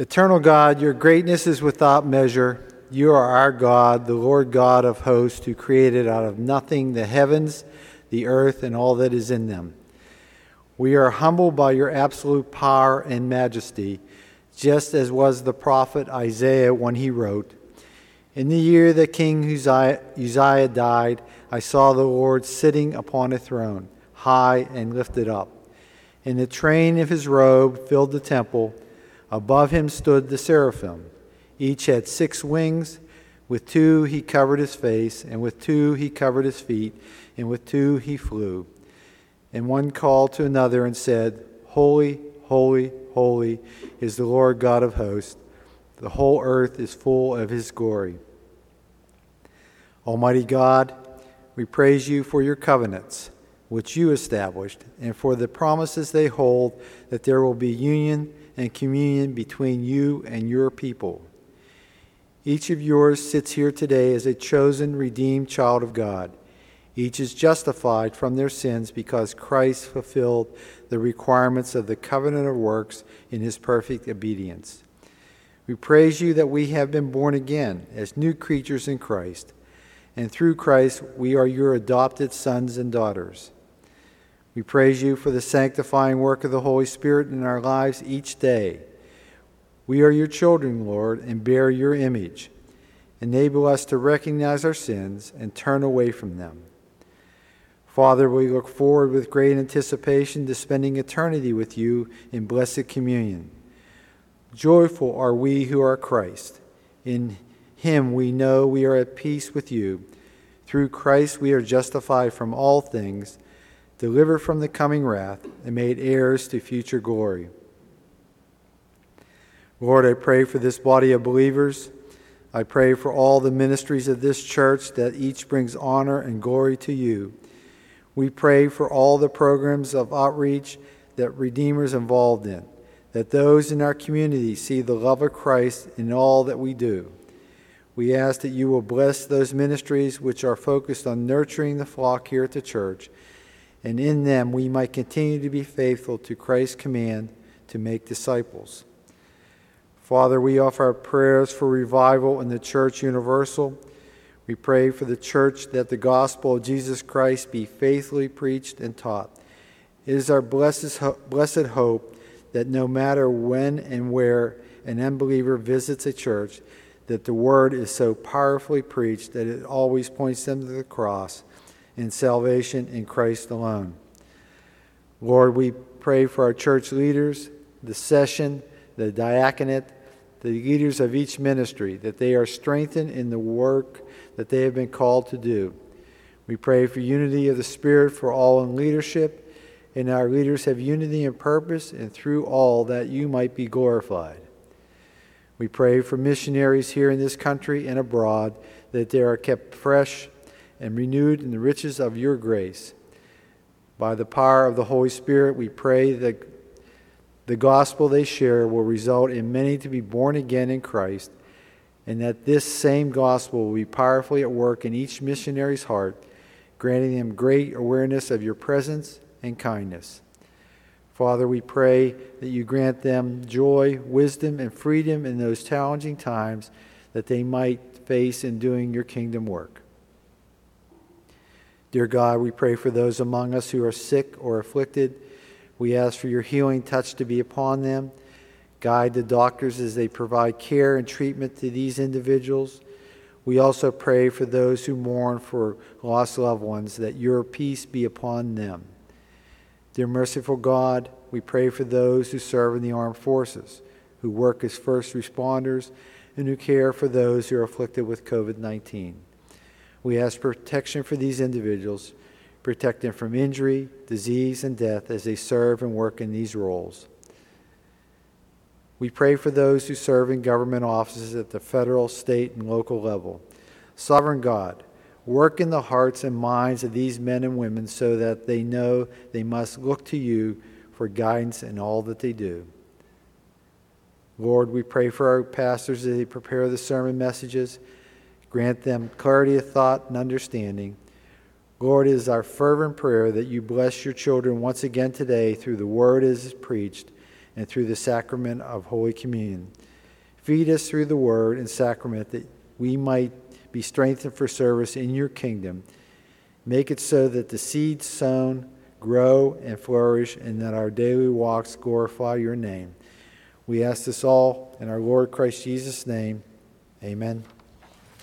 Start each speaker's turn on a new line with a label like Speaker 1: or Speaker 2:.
Speaker 1: Eternal God, your greatness is without measure. You are our God, the Lord God of hosts, who created out of nothing the heavens, the earth, and all that is in them. We are humbled by your absolute power and majesty, just as was the prophet Isaiah when he wrote, In the year that King Uzziah, died, I saw the Lord sitting upon a throne, high and lifted up. And the train of his robe filled the temple. Above him stood the seraphim. Each had six wings. With two he covered his face, and with two he covered his feet, and with two he flew. And one called to another and said, Holy, holy, holy is the Lord God of hosts. The whole earth is full of his glory. Almighty God, we praise you for your covenants, which you established, and for the promises they hold that there will be union and communion between you and your people. Each of yours sits here today as a chosen, redeemed child of God. Each is justified from their sins because Christ fulfilled the requirements of the covenant of works in his perfect obedience. We praise you that we have been born again as new creatures in Christ, and through Christ we are your adopted sons and daughters. We praise you for the sanctifying work of the Holy Spirit in our lives each day. We are your children, Lord, and bear your image. Enable us to recognize our sins and turn away from them. Father, we look forward with great anticipation to spending eternity with you in blessed communion. Joyful are we who are Christ. In him we know we are at peace with you. Through Christ we are justified from all things delivered from the coming wrath, and made heirs to future glory. Lord, I pray for this body of believers. I pray for all the ministries of this church that each brings honor and glory to you. We pray for all the programs of outreach that Redeemers involved in, that those in our community see the love of Christ in all that we do. We ask that you will bless those ministries which are focused on nurturing the flock here at the church and in them we might continue to be faithful to Christ's command to make disciples. Father, we offer our prayers for revival in the Church Universal. We pray for the church that the gospel of Jesus Christ be faithfully preached and taught. It is our blessed, hope that no matter when and where an unbeliever visits a church, that the word is so powerfully preached that it always points them to the cross and salvation in Christ alone. Lord, we pray for our church leaders, the session, the diaconate, the leaders of each ministry, that they are strengthened in the work that they have been called to do. We pray for unity of the Spirit for all in leadership, and our leaders have unity in purpose, and through all that you might be glorified. We pray for missionaries here in this country and abroad, that they are kept fresh and renewed in the riches of your grace. By the power of the Holy Spirit, we pray that the gospel they share will result in many to be born again in Christ, and that this same gospel will be powerfully at work in each missionary's heart, granting them great awareness of your presence and kindness. Father, we pray that you grant them joy, wisdom, and freedom in those challenging times that they might face in doing your kingdom work. Dear God, we pray for those among us who are sick or afflicted. We ask for your healing touch to be upon them. Guide the doctors as they provide care and treatment to these individuals. We also pray for those who mourn for lost loved ones, that your peace be upon them. Dear merciful God, we pray for those who serve in the armed forces, who work as first responders, and who care for those who are afflicted with COVID 19. We ask protection for these individuals, protect them from injury, disease, and death as they serve and work in these roles. We pray for those who serve in government offices at the federal, state, and local level. Sovereign God, work in the hearts and minds of these men and women so that they know they must look to you for guidance in all that they do. Lord, we pray for our pastors as they prepare the sermon messages Grant them clarity of thought and understanding. Lord, it is our fervent prayer that you bless your children once again today through the word as is preached and through the sacrament of Holy Communion. Feed us through the word and sacrament that we might be strengthened for service in your kingdom. Make it so that the seeds sown grow and flourish and that our daily walks glorify your name. We ask this all in our Lord Christ Jesus' name. Amen.